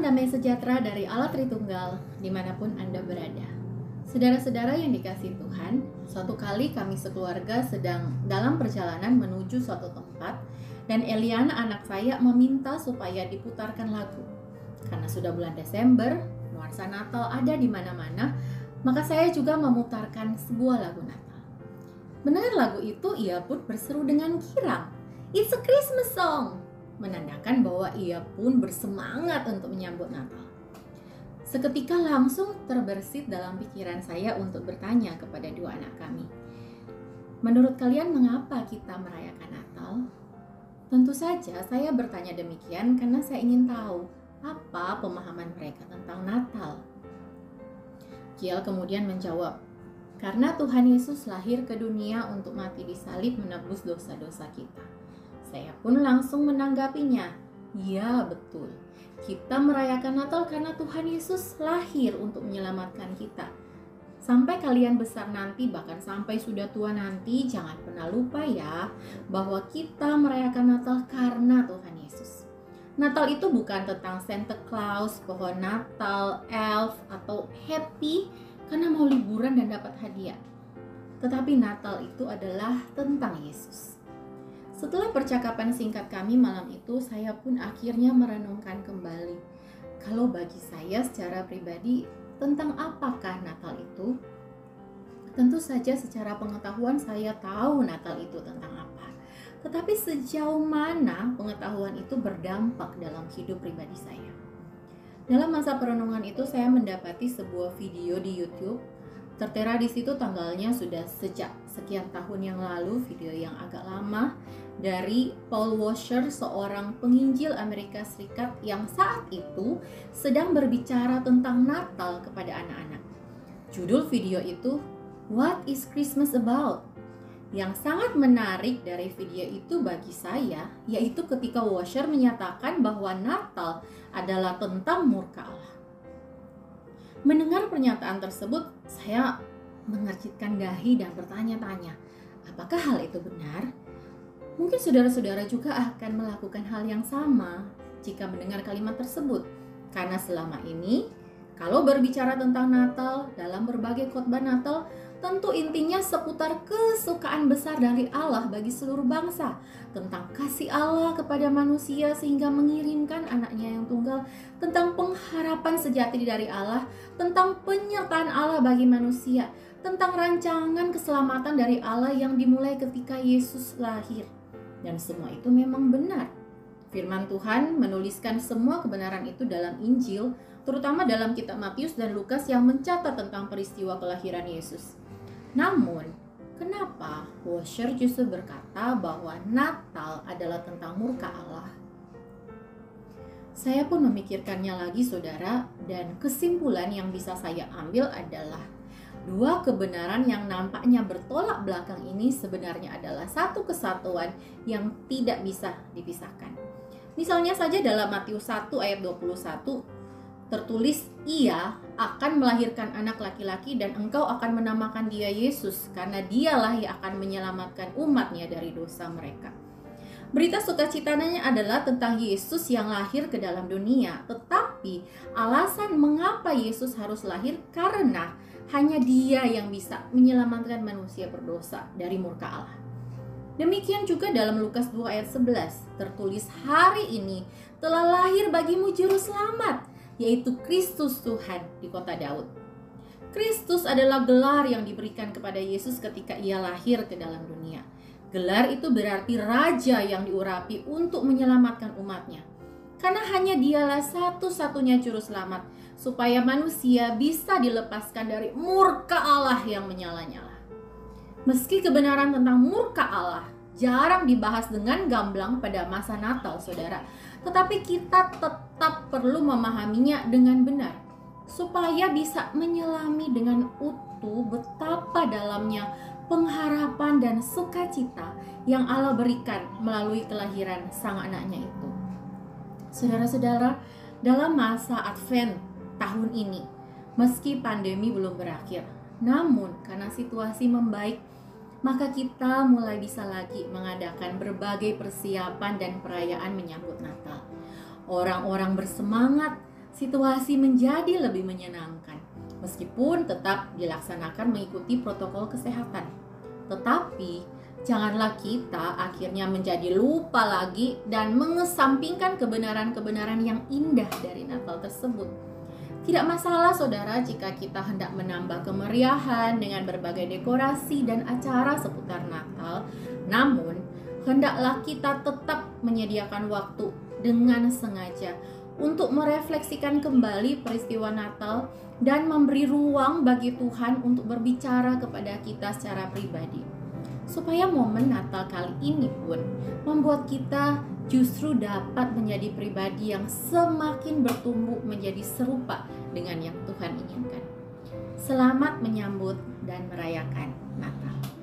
Damai sejahtera dari Allah Tritunggal di mana pun Anda berada. Saudara-saudara yang dikasih Tuhan, suatu kali kami sekeluarga sedang dalam perjalanan menuju suatu tempat dan Eliana anak saya meminta supaya diputarkan lagu. Karena sudah bulan Desember, nuansa Natal ada di mana-mana, maka saya juga memutarkan sebuah lagu Natal. Mendengar lagu itu, ia pun berseru dengan kirang. It's a Christmas song! Menandakan bahwa ia pun bersemangat untuk menyambut Natal. Seketika langsung terbersit dalam pikiran saya untuk bertanya kepada dua anak kami. Menurut kalian mengapa kita merayakan Natal? Tentu saja saya bertanya demikian karena saya ingin tahu apa pemahaman mereka tentang Natal. Kiel kemudian menjawab, karena Tuhan Yesus lahir ke dunia untuk mati di salib menebus dosa-dosa kita. Saya pun langsung menanggapinya. Ya, betul. Kita merayakan Natal karena Tuhan Yesus lahir untuk menyelamatkan kita. Sampai kalian besar nanti, bahkan sampai sudah tua nanti, jangan pernah lupa ya bahwa kita merayakan Natal karena Tuhan Yesus. Natal itu bukan tentang Santa Claus, pohon Natal, elf, atau happy karena mau liburan dan dapat hadiah. Tetapi Natal itu adalah tentang Yesus. Setelah percakapan singkat kami malam itu, saya pun akhirnya merenungkan kembali. Kalau bagi saya secara pribadi, tentang apakah Natal itu? Tentu saja secara pengetahuan saya tahu Natal itu tentang apa. Tetapi sejauh mana pengetahuan itu berdampak dalam hidup pribadi saya? Dalam masa perenungan itu saya mendapati sebuah video di YouTube Tertera di situ tanggalnya sudah sejak sekian tahun yang lalu, video yang agak lama dari Paul Washer, seorang penginjil Amerika Serikat yang saat itu sedang berbicara tentang Natal kepada anak-anak. Judul video itu What is Christmas About? Yang sangat menarik dari video itu bagi saya yaitu ketika Washer menyatakan bahwa Natal adalah tentang murka Allah. Mendengar pernyataan tersebut, saya mengercitkan dahi dan bertanya-tanya, apakah hal itu benar? Mungkin saudara-saudara juga akan melakukan hal yang sama jika mendengar kalimat tersebut. Karena selama ini, kalau berbicara tentang Natal dalam berbagai khotbah Natal, Tentu intinya seputar kesukaan besar dari Allah bagi seluruh bangsa, tentang kasih Allah kepada manusia sehingga mengirimkan anaknya yang tunggal, tentang pengharapan sejati dari Allah, tentang penyertaan Allah bagi manusia, tentang rancangan keselamatan dari Allah yang dimulai ketika Yesus lahir. Dan semua itu memang benar. Firman Tuhan menuliskan semua kebenaran itu dalam Injil, terutama dalam kitab Matius dan Lukas yang mencatat tentang peristiwa kelahiran Yesus. Namun, kenapa Washer justru berkata bahwa Natal adalah tentang murka Allah? Saya pun memikirkannya lagi saudara dan kesimpulan yang bisa saya ambil adalah dua kebenaran yang nampaknya bertolak belakang ini sebenarnya adalah satu kesatuan yang tidak bisa dipisahkan. Misalnya saja dalam Matius 1 ayat 21 tertulis ia akan melahirkan anak laki-laki dan engkau akan menamakan dia Yesus karena dialah yang akan menyelamatkan umatnya dari dosa mereka. Berita sukacitanya adalah tentang Yesus yang lahir ke dalam dunia, tetapi alasan mengapa Yesus harus lahir karena hanya dia yang bisa menyelamatkan manusia berdosa dari murka Allah. Demikian juga dalam Lukas 2 ayat 11 tertulis hari ini telah lahir bagimu juru selamat yaitu Kristus Tuhan di kota Daud. Kristus adalah gelar yang diberikan kepada Yesus ketika ia lahir ke dalam dunia. Gelar itu berarti raja yang diurapi untuk menyelamatkan umatnya. Karena hanya dialah satu-satunya juru selamat supaya manusia bisa dilepaskan dari murka Allah yang menyala-nyala. Meski kebenaran tentang murka Allah jarang dibahas dengan gamblang pada masa Natal, saudara tetapi kita tetap perlu memahaminya dengan benar supaya bisa menyelami dengan utuh betapa dalamnya pengharapan dan sukacita yang Allah berikan melalui kelahiran sang anaknya itu. Saudara-saudara, dalam masa Advent tahun ini, meski pandemi belum berakhir, namun karena situasi membaik maka kita mulai bisa lagi mengadakan berbagai persiapan dan perayaan menyambut Natal. Orang-orang bersemangat situasi menjadi lebih menyenangkan, meskipun tetap dilaksanakan mengikuti protokol kesehatan. Tetapi, janganlah kita akhirnya menjadi lupa lagi dan mengesampingkan kebenaran-kebenaran yang indah dari Natal tersebut. Tidak masalah saudara jika kita hendak menambah kemeriahan dengan berbagai dekorasi dan acara seputar Natal, namun hendaklah kita tetap menyediakan waktu dengan sengaja untuk merefleksikan kembali peristiwa Natal dan memberi ruang bagi Tuhan untuk berbicara kepada kita secara pribadi. Supaya momen Natal kali ini pun membuat kita justru dapat menjadi pribadi yang semakin bertumbuh menjadi serupa dengan yang Tuhan inginkan. Selamat menyambut dan merayakan Natal.